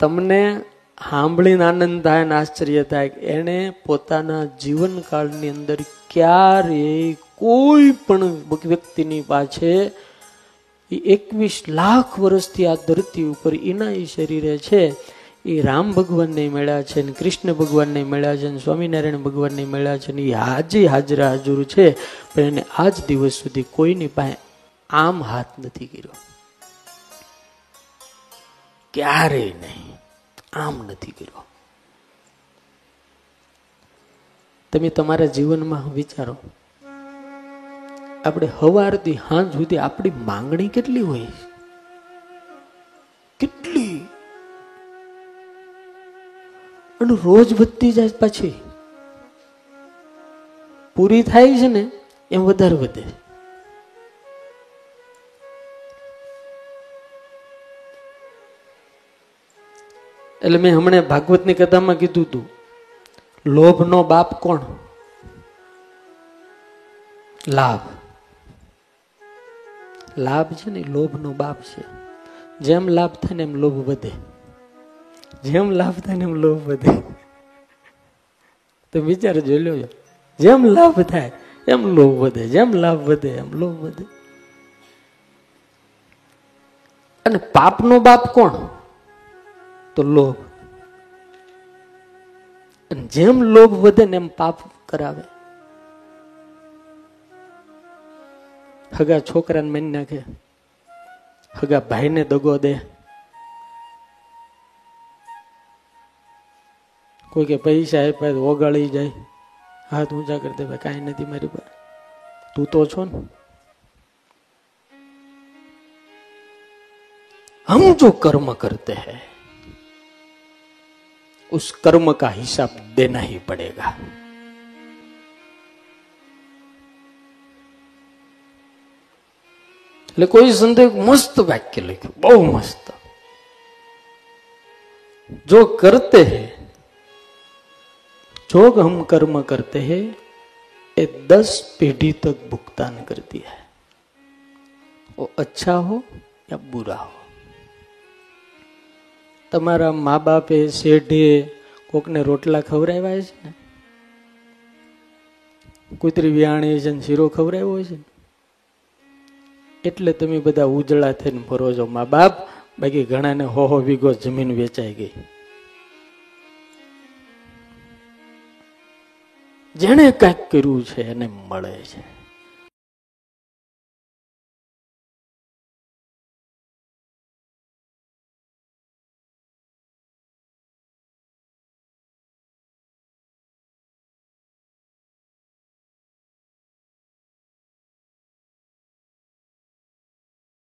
તમને સાંભળીને આનંદ થાય ને આશ્ચર્ય થાય કે એણે પોતાના જીવનકાળની અંદર ક્યારેય કોઈ પણ વ્યક્તિની પાછે એકવીસ લાખ વર્ષથી આ ધરતી ઉપર એના એ શરીરે છે. એ રામ ભગવાનને મળ્યા છે ને કૃષ્ણ ભગવાનને મળ્યા છે ને સ્વામિનારાયણ ભગવાનને મળ્યા છે ને એ હાજે હાજરા હાજર છે. પણ એને આજ દિવસ સુધી કોઈની પાસે આમ હાથ નથી કર્યો. ક્યારેય નહીં. આમ નથી કર્યો. તમે તમારા જીવનમાં વિચારો, આપણે હવારથી હાંજ સુધી આપણી માંગણી કેટલી હોય? કેટલી? અને રોજ વધતી જાય પાછી. પૂરી થાય છે ને, એમ વધારે વધે. એટલે મેં હમણાં ભાગવતની કથામાં કીધું હતું, લોભનો બાપ કોણ? લાભ. લાભ છે ને, લોભનો બાપ છે. જેમ લાભ થાય ને એમ લોભ વધે. જેમ લાભ થાય ને એમ લોભ વધે. તો વિચાર, જોઈ લો. જેમ લાભ થાય, એમ લોભ વધે. જેમ લાભ વધે, એમ લોભ વધે. અને પાપનો બાપ કોણ? તો લોભ. જેમ લોભ વધે ને એમ પાપ કરાવે. હગા છોકરાને માની નાખે. હગા ભાઈને દગો દે. કોઈ કે પૈસા આપ્યા ઓગાળી જાય. હાથ ઊંચા કરી દે, ભાઈ, કાંઈ નથી મારી પાસે. તું તો છો ને. હમ જો કર્મ કરતે હૈ. उस कर्म का हिसाब देना ही पड़ेगा એટલે કોઈ સંદેહ મસ્ત વાક્ય લખ્યું બહુ મસ્ત जो करते हैं जो हम कर्म करते हैं ये दस पीढ़ी तक भुगतान करती है वो अच्छा हो या बुरा हो તમારા મા બાપે શેઢે કોકને રોટલા ખવડાવ્યા છે ને? કુતરી વ્યાણી છે ને શીરો ખવડાવ્યો છે એટલે તમે બધા ઉજળા થઈને ફરો છો મા બાપ બાકી ઘણાને હો હો વીઘો જમીન વેચાઈ ગઈ. જેણે કાંઈક કર્યું છે, એને મળે છે.